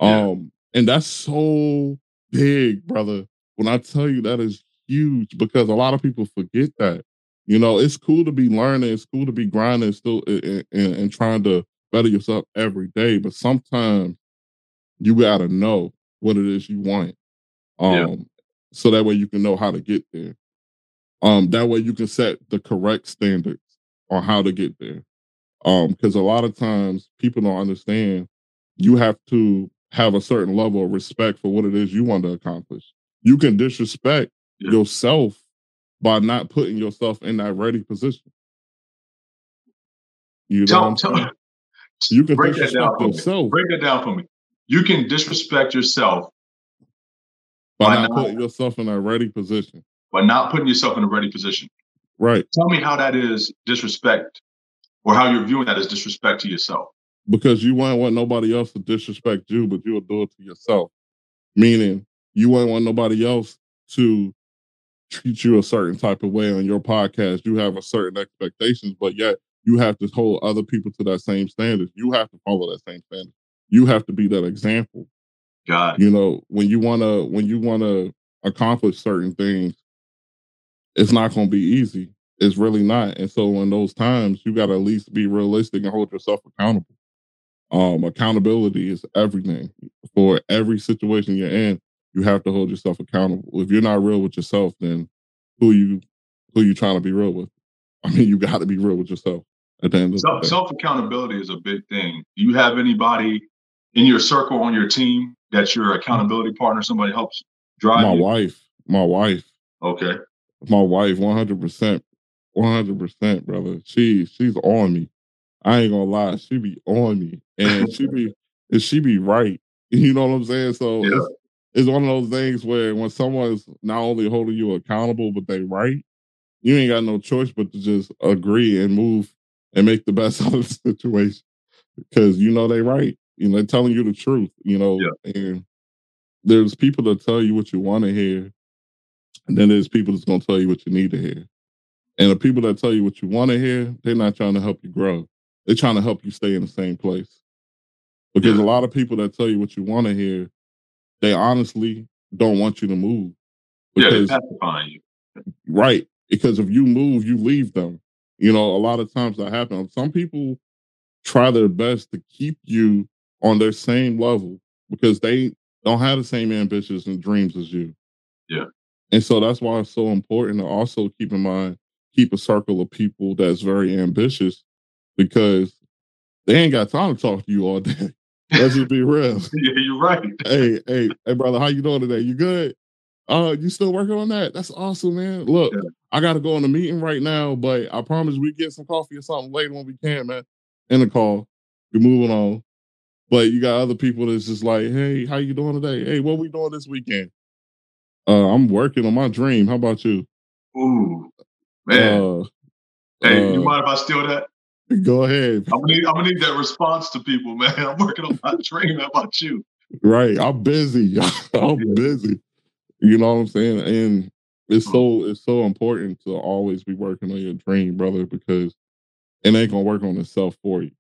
Yeah. Um, and that's so big, brother. When I tell you that is huge because a lot of people forget that. You know, it's cool to be learning, it's cool to be grinding, still and, and, and trying to better yourself every day. But sometimes you gotta know what it is you want. Um, Yeah. so that way you can know how to get there. Um, that way you can set the correct standards on how to get there. Um, because a lot of times people don't understand you have to have a certain level of respect for what it is you want to accomplish. You can disrespect Yeah. yourself by not putting yourself in that ready position. You know Tell, tell, saying? You can break that down for me. yourself Break that down for me. You can disrespect yourself by Why not not? putting yourself in a ready position. by not putting yourself in a ready position. Right. Tell me how that is disrespect, or how you're viewing that as disrespect to yourself. Because you won't want nobody else to disrespect you, but you'll do it to yourself. Meaning you won't want nobody else to treat you a certain type of way on your podcast. You have a certain expectations, but yet you have to hold other people to that same standard. You have to follow that same standard. You have to be that example. God, You know, when you wanna when you wanna accomplish certain things, it's not gonna be easy. It's really not. And so in those times, you gotta at least be realistic and hold yourself accountable. Um, accountability is everything. For every situation you're in, you have to hold yourself accountable. If you're not real with yourself, then who you who you trying to be real with? I mean, you got to be real with yourself at the end of the day. self accountability is a big thing. Do you have anybody in your circle on your team that's your accountability partner? Somebody helps drive my you? wife, my wife, Okay, my wife, one hundred percent, one hundred percent, brother. She she's on me. I ain't gonna lie, she be on me, and she be and she be right. You know what I'm saying? So Yeah. it's it's one of those things where when someone's not only holding you accountable, but they right, you ain't got no choice but to just agree and move and make the best out of the situation because you know they right. You know, they're telling you the truth. You know, and there's people that tell you what you want to hear, and then there's people that's gonna tell you what you need to hear. And the people that tell you what you want to hear, they're not trying to help you grow. They're trying to help you stay in the same place. Because Yeah. a lot of people that tell you what you want to hear, they honestly don't want you to move. yeah, they're pacifying you. right, because if you move, you leave them. You know, a lot of times that happens. Um, some people try their best to keep you on their same level because they don't have the same ambitions and dreams as you. Yeah. And so that's why it's so important to also keep in mind, keep a circle of people that's very ambitious because they ain't got time to talk to you all day. Let's just be real. Yeah, you're right. hey, hey, hey, brother, how you doing today? You good? Uh, you still working on that? That's awesome, man. Look, Yeah. I gotta go on a meeting right now, but I promise we get some coffee or something later when we can, man. In the call. We're moving on. But you got other people that's just like, hey, how you doing today? Hey, what we doing this weekend? Uh, I'm working on my dream. How about you? Ooh, man. Uh, hey, you uh, mind if I steal that? go ahead. I'm gonna need. I'm gonna need that response to people, man. I'm working on my dream. How about you? Right. I'm busy. I'm Yeah. busy. You know what I'm saying? And it's so it's so important to always be working on your dream, brother, because it ain't gonna work on itself for you.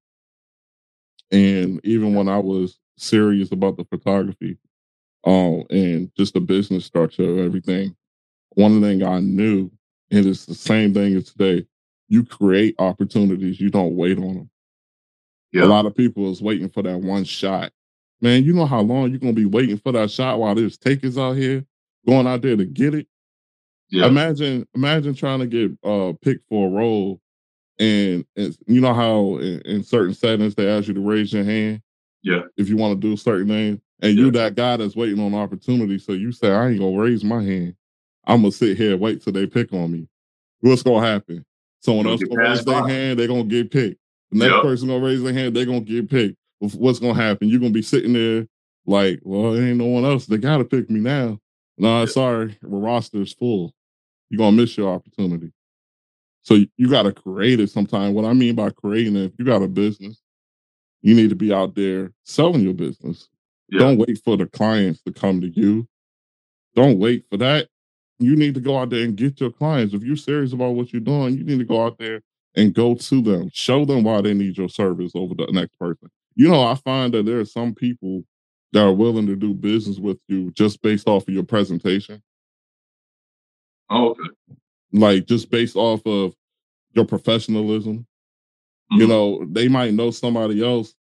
And even when I was serious about the photography, um, and just the business structure of everything, one thing I knew, and it's the same thing as today, you create opportunities, you don't wait on them. Yeah. A lot of people is waiting for that one shot. Man, you know how long you're gonna be waiting for that shot while there's takers out here going out there to get it. Yeah. Imagine, imagine trying to get uh picked for a role, and, and you know how in, in certain settings they ask you to raise your hand. Yeah. If you want to do certain things, and you that guy that's waiting on opportunity, so you say, I ain't gonna raise my hand. I'm gonna sit here and wait till they pick on me. What's gonna happen? Someone else gonna raise their hand, they're gonna get picked. The next person gonna raise their hand, they're gonna get picked. What's gonna happen? You're gonna be sitting there like, well, there ain't no one else. They gotta pick me now. No, sorry, the roster is full. You're gonna miss your opportunity. So you- you gotta create it sometime. What I mean by creating it, if you got a business, you need to be out there selling your business. Yeah. Don't wait for the clients to come to you. Don't wait for that. You need to go out there and get your clients. If you're serious about what you're doing, you need to go out there and go to them. Show them why they need your service over the next person. You know, I find that there are some people that are willing to do business with you just based off of your presentation. Oh, okay. Like just based off of your professionalism. Mm-hmm. You know, they might know somebody else,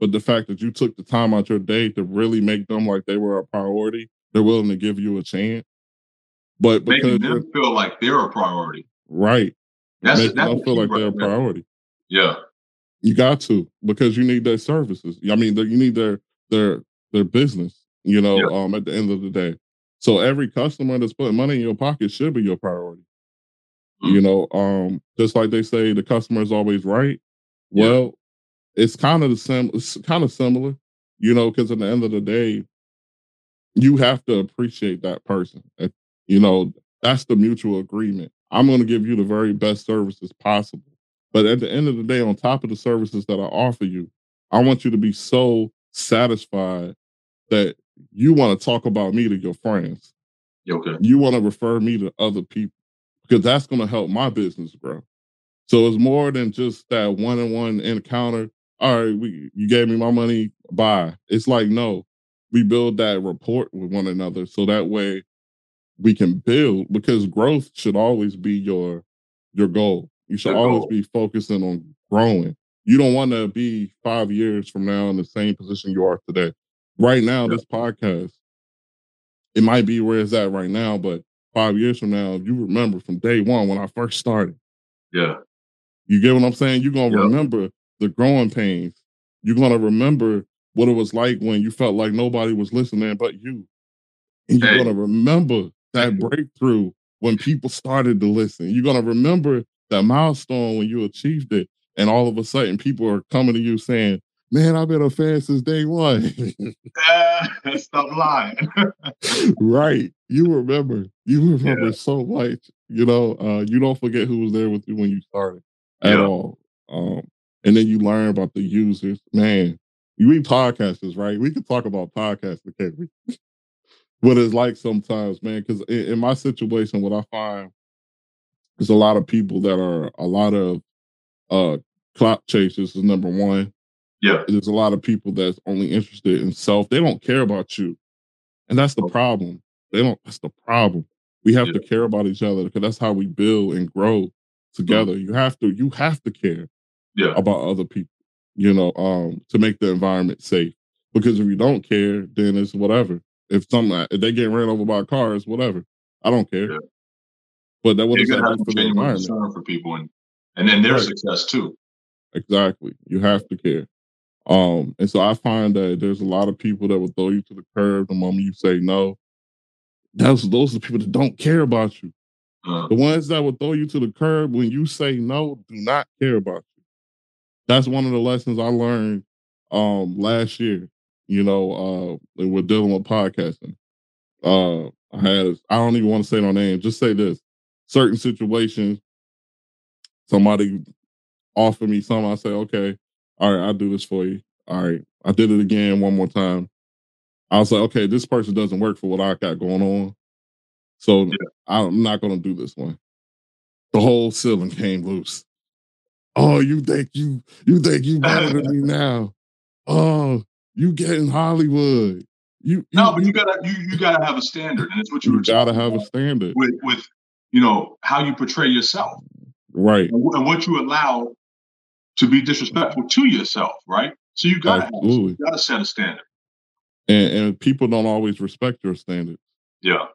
but the fact that you took the time out your day to really make them like they were a priority, they're willing to give you a chance. But because making them feel like they're a priority. Right. That's, that's them feel like they're a priority. Yeah. You got to because you need their services. I mean, you need their their their business. You know, yeah. um, at the end of the day. So every customer that's putting money in your pocket should be your priority. Mm-hmm. You know, um, just like they say, the customer is always right. Yeah. Well, it's kind of the same. It's kind of similar. You know, because at the end of the day, you have to appreciate that person. You know, that's the mutual agreement. I'm going to give you the very best services possible. But at the end of the day, on top of the services that I offer you, I want you to be so satisfied that you want to talk about me to your friends. Okay. You want to refer me to other people because that's going to help my business grow. So it's more than just that one-on-one encounter. All right, we you gave me my money, bye. It's like no, we build that rapport with one another so that way we can build because growth should always be your your goal. You should always be focusing on growing. You don't want to be five years from now in the same position you are today. Right now, this podcast, it might be where it's at right now, but five years from now, if you remember from day one when I first started, yeah, you get what I'm saying. You're gonna remember the growing pains. You're gonna remember what it was like when you felt like nobody was listening but you, and you're hey. gonna remember that breakthrough when people started to listen. You're gonna remember that milestone when you achieved it, and all of a sudden people are coming to you saying, "Man, I've been a fan since day one." uh, stop lying. right, you remember. You remember yeah. so much. You know, uh, you don't forget who was there with you when you started at yeah. all. Um, and then you learn about the users. Man, we podcasters, right? We can talk about podcasting, can't we? what it's like sometimes, man. Because in, in, my situation, what I find is a lot of people that are a lot of uh clout chasers is number one. Yeah. There's a lot of people that's only interested in self. They don't care about you. And that's the problem. They don't that's the problem. We have yeah. to care about each other because that's how we build and grow together. Mm-hmm. You have to you have to care yeah. about other people, you know, um, to make the environment safe. Because if you don't care, then it's whatever. If some if they get ran over by cars, whatever. I don't care. Yeah. But that would have for the environment for people and and then their right. success too. Exactly. You have to care. Um, and so I find that there's a lot of people that will throw you to the curb the moment you say no. Those those are the people that don't care about you. Uh, the ones that will throw you to the curb when you say no do not care about you. That's one of the lessons I learned um last year. You know, uh we're dealing with podcasting. Uh I had I don't even want to say no name, just say this. Certain situations, somebody offer me something, I say, okay, all right, I'll do this for you. All right. I did it again one more time. I was like, okay, this person doesn't work for what I got going on. So yeah. I'm not gonna do this one. The whole ceiling came loose. Oh, you think you you think you better than me now? Oh, you getting Hollywood. You, you no, but you, you gotta you, you gotta have a standard, and it's what you, you gotta have a standard with with you know how you portray yourself, right, and, what you allow to be disrespectful to yourself, right? So you gotta gotta set a standard, and and people don't always respect your standards. Yeah,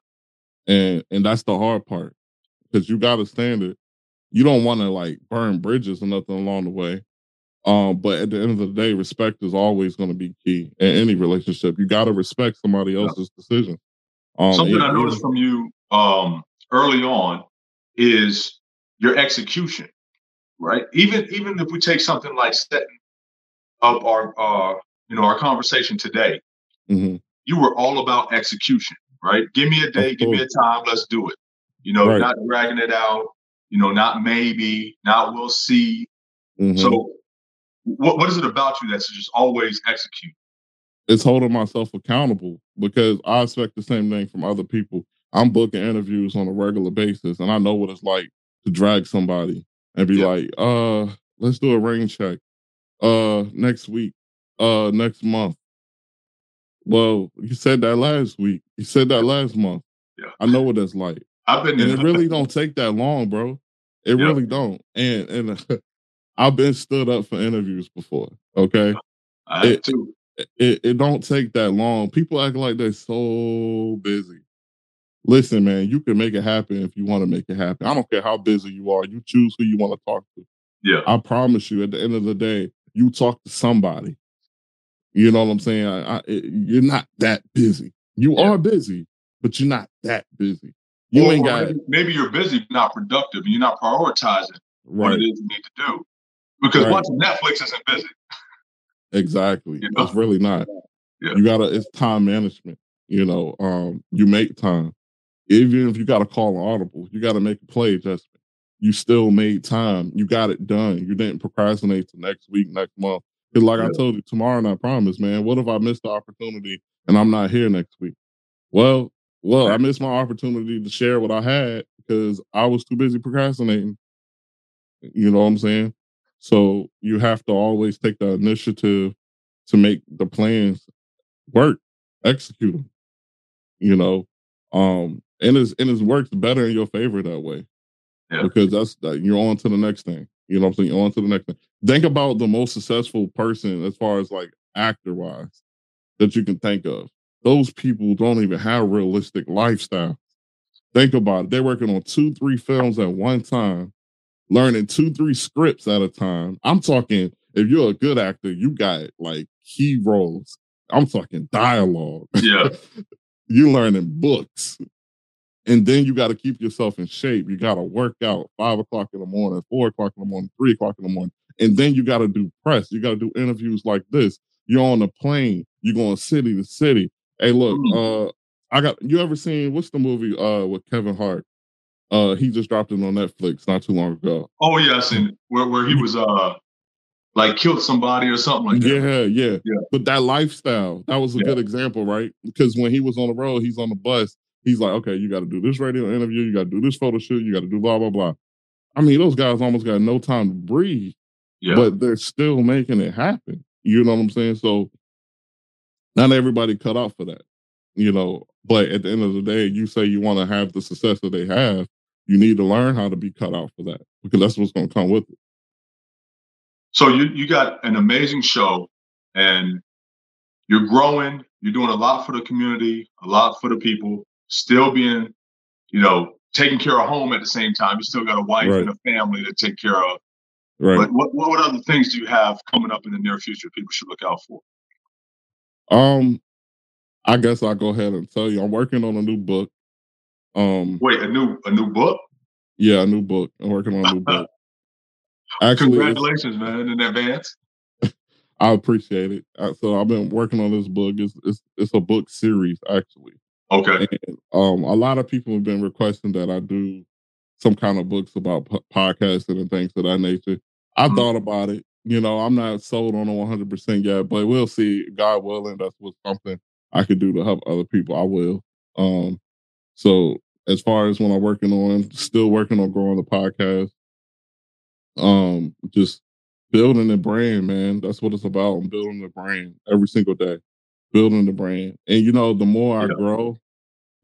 and and that's the hard part because you got a standard. You don't want to like burn bridges or nothing along the way. Um, but at the end of the day, respect is always going to be key in any relationship. You got to respect somebody else's yeah. decision. Um, Something I noticed from you um, early on is your execution, right? Even even if we take something like setting up our uh, you know our conversation today, mm-hmm. you were all about execution right? Give me a day, give me a time, let's do it. You know, right. not dragging it out, you know, not maybe, not we'll see. Mm-hmm. So what, what is it about you that's just always execute? it's holding myself accountable because I expect the same thing from other people. I'm booking interviews on a regular basis, and I know what it's like to drag somebody and be yeah. like, "Uh, let's do a rain check. Uh, next week. Uh, next month." Well, you said that last week. You said that last month. Yeah. I know what that's like. I've been, and it really don't take that long, bro. It yep. really don't. And and I've been stood up for interviews before. Okay, I it, too. It, it don't take that long. People act like they're so busy. Listen, man, you can make it happen if you want to make it happen. I don't care how busy you are. You choose who you want to talk to. Yeah. I promise you, at the end of the day, you talk to somebody. You know what I'm saying? I, I, you're not that busy. You yeah. are busy, but you're not that busy. You ain't got. Maybe, maybe, you're busy, but not productive, and you're not prioritizing right. what it is you need to do. Because right. watching Netflix isn't busy. Exactly. You know? It's really not. Yeah. You gotta. It's time management. You know, um, you make time. Even if you got to call an audible, you got to make a play adjustment. You still made time. You got it done. You didn't procrastinate to next week, next month. Because, like yeah. I told you, tomorrow, and I promise, man. What if I miss the opportunity and I'm not here next week? Well, well, I missed my opportunity to share what I had because I was too busy procrastinating. You know what I'm saying? So you have to always take the initiative to make the plans work, execute them. You know, um, and it's and it works better in your favor that way, yeah. because that's you're on to the next thing. You know what I'm saying? You're on to the next thing. Think about the most successful person as far as like actor wise that you can think of those people don't even have realistic lifestyle. Think about it. They're working on two, three films at one time, learning two, three scripts at a time. I'm talking, if you're a good actor, you got like key roles. I'm talking dialogue. Yeah. you learning books. And then you got to keep yourself in shape. You got to work out five o'clock in the morning, four o'clock in the morning, three o'clock in the morning. And then you got to do press. You got to do interviews like this. You're on a plane. You're going city to city. Hey, look, mm. uh, I got you ever seen what's the movie uh with Kevin Hart? Uh he just dropped it on Netflix not too long ago. Oh yes, and where where he was uh like killed somebody or something like that. Yeah, yeah. yeah. But that lifestyle, that was a yeah. good example, right? Because when he was on the road, he's on the bus, he's like, okay, you got to do this radio interview, you got to do this photo shoot, you got to do blah, blah, blah. I mean, those guys almost got no time to breathe, yeah. but they're still making it happen. You know what I'm saying? So not everybody cut out for that, you know. But at the end of the day, you say you want to have the success that they have, you need to learn how to be cut out for that because that's what's going to come with it. So you you got an amazing show, and you're growing. You're doing a lot for the community, a lot for the people. Still being, you know, taking care of home at the same time. You still got a wife right. and a family to take care of. Right. But what, what other things do you have coming up in the near future people should look out for? Um, I guess I'll go ahead and tell you I'm working on a new book. Um, wait, a new a new book? Yeah, a new book. I'm working on a new book. Actually, congratulations, man, in advance. I appreciate it. So I've been working on this book. It's it's, it's a book series actually. Okay. And, um, a lot of people have been requesting that I do some kind of books about p- podcasting and things of that nature. I mm-hmm. thought about it. You know, I'm not sold on it 100% yet, but we'll see. God willing, that's what something I could do to help other people. I will. Um, so as far as when I'm working on, still working on growing the podcast, um, just building the brand, man. That's what it's about. I'm building the brand every single day, building the brand. And you know, the more I grow,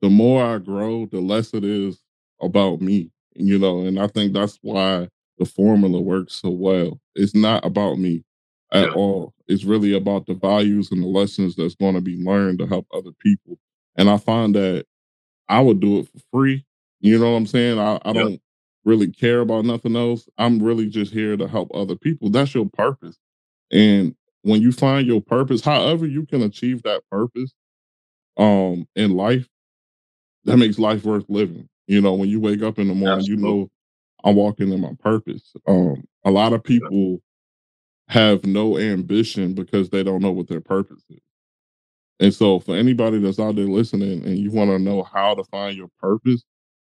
the more I grow, the less it is about me. You know, and I think that's why the formula works so well. It's not about me at yeah. all. It's really about the values and the lessons that's going to be learned to help other people. And I find that I would do it for free. You know what I'm saying? I, I don't really care about nothing else. I'm really just here to help other people. That's your purpose. And when you find your purpose, however you can achieve that purpose um in life, that makes life worth living. You know, when you wake up in the morning, Absolutely. you know I'm walking in my purpose. Um, a lot of people have no ambition because they don't know what their purpose is. And so, for anybody that's out there listening and you want to know how to find your purpose,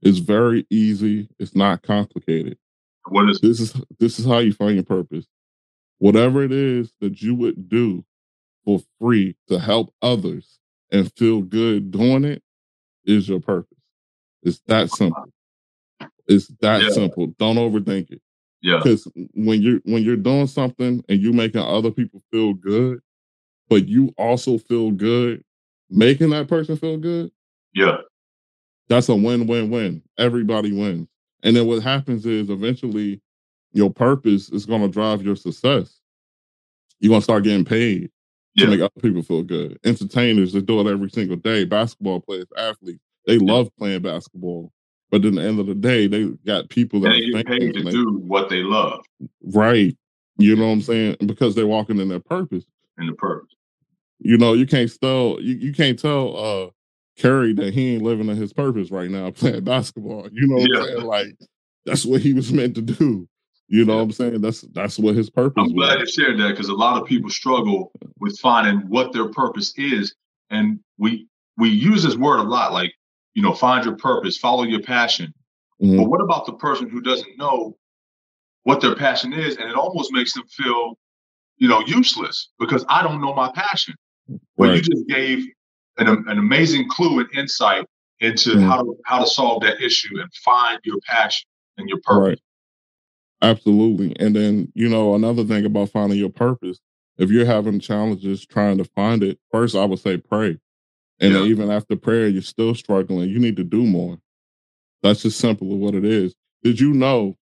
it's very easy. It's not complicated. What is this? Is this is how you find your purpose? Whatever it is that you would do for free to help others and feel good doing it is your purpose. It's that simple. It's that Yeah. simple. Don't overthink it. Yeah. Because when you're when you're doing something and you're making other people feel good, but you also feel good, making that person feel good, Yeah. that's a win-win-win. Everybody wins. And then what happens is eventually your purpose is going to drive your success. You're going to start getting paid to make other people feel good. Entertainers that do it every single day, basketball players, athletes, they love playing basketball. But at the end of the day, they got people that they are get paid to they- do what they love right. You know what I'm saying? Because they're walking in their purpose. in the purpose. You know, you can't tell you, you can't tell uh Curry that he ain't living in his purpose right now playing basketball. You know what Yeah. I'm saying? Like that's what he was meant to do. You know Yeah. what I'm saying? That's that's what his purpose I'm glad you shared that because a lot of people struggle with finding what their purpose is, and we we use this word a lot, like you know, find your purpose, follow your passion. Mhm. But what about the person who doesn't know what their passion is, and it almost makes them feel, you know, useless because I don't know my passion. Well, you just gave an, an amazing clue and insight into Mhm. how to how to solve that issue and find your passion and your purpose. Right. Absolutely. And then, you know, another thing about finding your purpose, if you're having challenges trying to find it, first I would say pray. And Yeah. even after prayer, you're still struggling. You need to do more. That's just simple of what it is. Did you know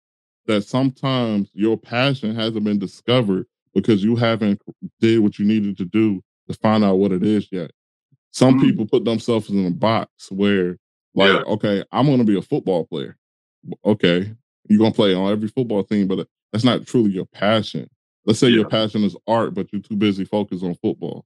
that sometimes your passion hasn't been discovered because you haven't did what you needed to do to find out what it is yet? Some Mm. people put themselves in a box where, like, Yeah. okay, I'm going to be a football player. Okay, you're going to play on every football team, but uh, that's not truly your passion. Let's say your passion is art, but you're too busy focused on football.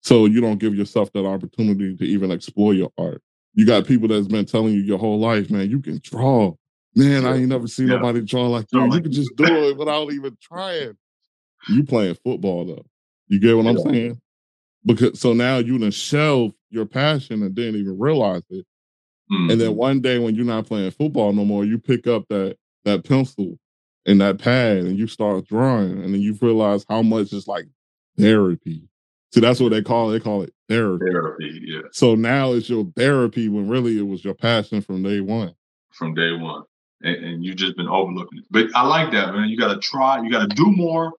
So you don't give yourself that opportunity to even explore your art. You got people that's been telling you your whole life, man, you can draw. Man, I ain't never seen Yeah. nobody draw like you. You can just do it without even trying. You playing football though. You get what I'm saying? Because so now you done shelve your passion and didn't even realize it. Mhm. And then one day when you're not playing football no more, you pick up that that pencil and that pad and you start drawing, and then you realize how much it's like therapy. See, that's what they call it. They call it therapy. therapy, yeah, So now it's your therapy when really it was your passion from day one. from day one, and, and you've just been overlooking it. But I like that, man. You got to try. You got to do more,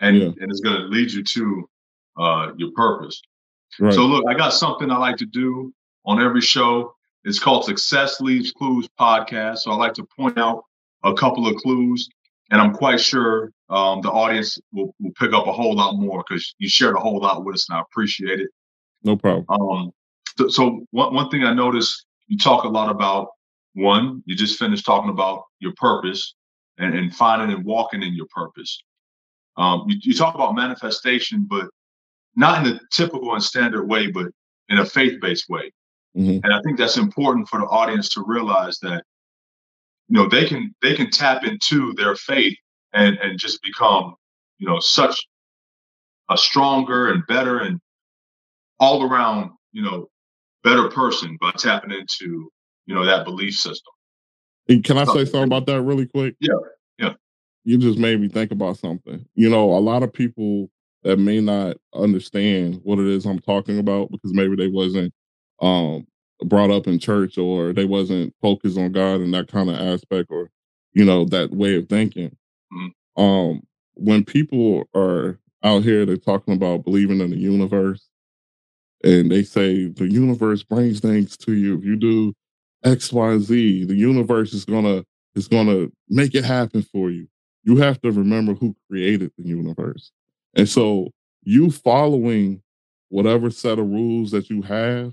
and Yeah. and it's going to lead you to uh, your purpose. Right. So look, I got something I like to do on every show. It's called Success Leaves Clues podcast. So I like to point out a couple of clues, and I'm quite sure um, the audience will, will pick up a whole lot more because you shared a whole lot with us, and I appreciate it. no problem. Um, so, so one, one thing I noticed you talk a lot about one, you just finished talking about your purpose and, and finding and walking in your purpose. Um, you, you talk about manifestation, but not in the typical and standard way, but in a faith-based way. Mhm. And I think that's important for the audience to realize that, you know, they can they can tap into their faith and and just become, you know, such a stronger and better and all around, you know, better person by tapping into, you know, that belief system. And can I say something about that really quick? Yeah, yeah. You just made me think about something. You know, a lot of people that may not understand what it is I'm talking about because maybe they wasn't um brought up in church or they wasn't focused on God and that kind of aspect or you know that way of thinking. Mhm. Um when people are out here they're talking about believing in the universe and they say the universe brings things to you if you do X, Y, Z. The universe is gonna is gonna make it happen for you. You have to remember who created the universe, and so you following whatever set of rules that you have,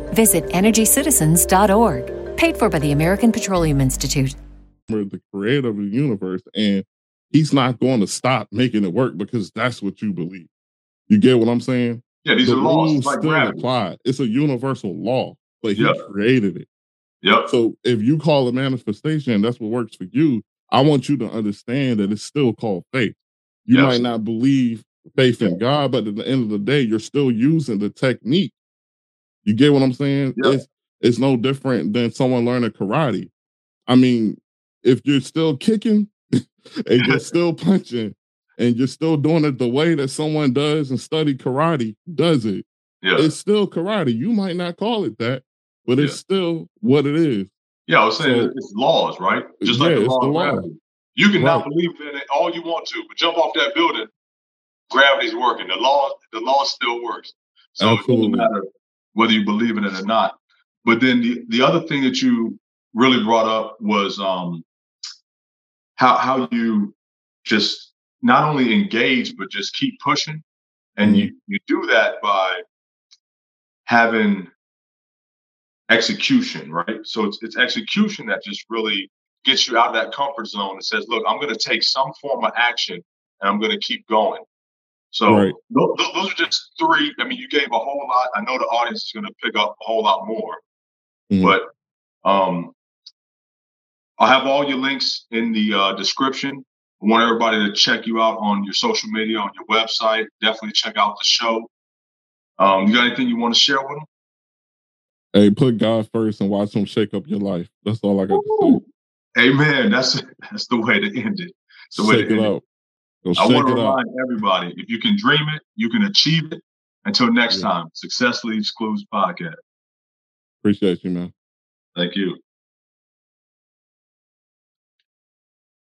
Visit EnergyCitizens.org. Paid for by the American Petroleum Institute. We're the creator of the universe and he's not going to stop making it work because that's what you believe. You get what I'm saying? Yeah, these the are laws like still gravity. apply. It's a universal law, but he Yeah. created it. Yep. So if you call it manifestation, that's what works for you. I want you to understand that it's still called faith. You Yes. might not believe faith in God, but at the end of the day, you're still using the technique. You get what I'm saying? Yeah. It's it's no different than someone learning karate. I mean, if you're still kicking and you're still punching and you're still doing it the way that someone does and study karate does it, Yeah. it's still karate. You might not call it that, but it's Yeah. still what it is. Yeah, I was saying So- it's laws, right? Just like Yeah, the law the of law. gravity. You can not believe in it all you want to, but jump off that building, gravity's working. The law, the law still works. So it Absolutely. doesn't matter whether you believe in it or not. But then the, the other thing that you really brought up was um how how you just not only engage but just keep pushing. And you you do that by having execution, right? So it's it's execution that just really gets you out of that comfort zone and says, look, I'm going to take some form of action and I'm going to keep going. So Right. tho- tho- those are just three. I mean, you gave a whole lot. I know the audience is going to pick up a whole lot more, Mhm. but um, I'll have all your links in the uh, description. I want everybody to check you out on your social media, on your website. Definitely check out the show. Um, you got anything you want to share with them? Hey, put God first and watch him shake up your life. That's all I got to say. Amen. That's that's the way to end it. The way Shake to it end out. Go I want to out. remind everybody: if you can dream it, you can achieve it. Until next Yeah. time, Success Leaves Clues podcast. Appreciate you, man. Thank you.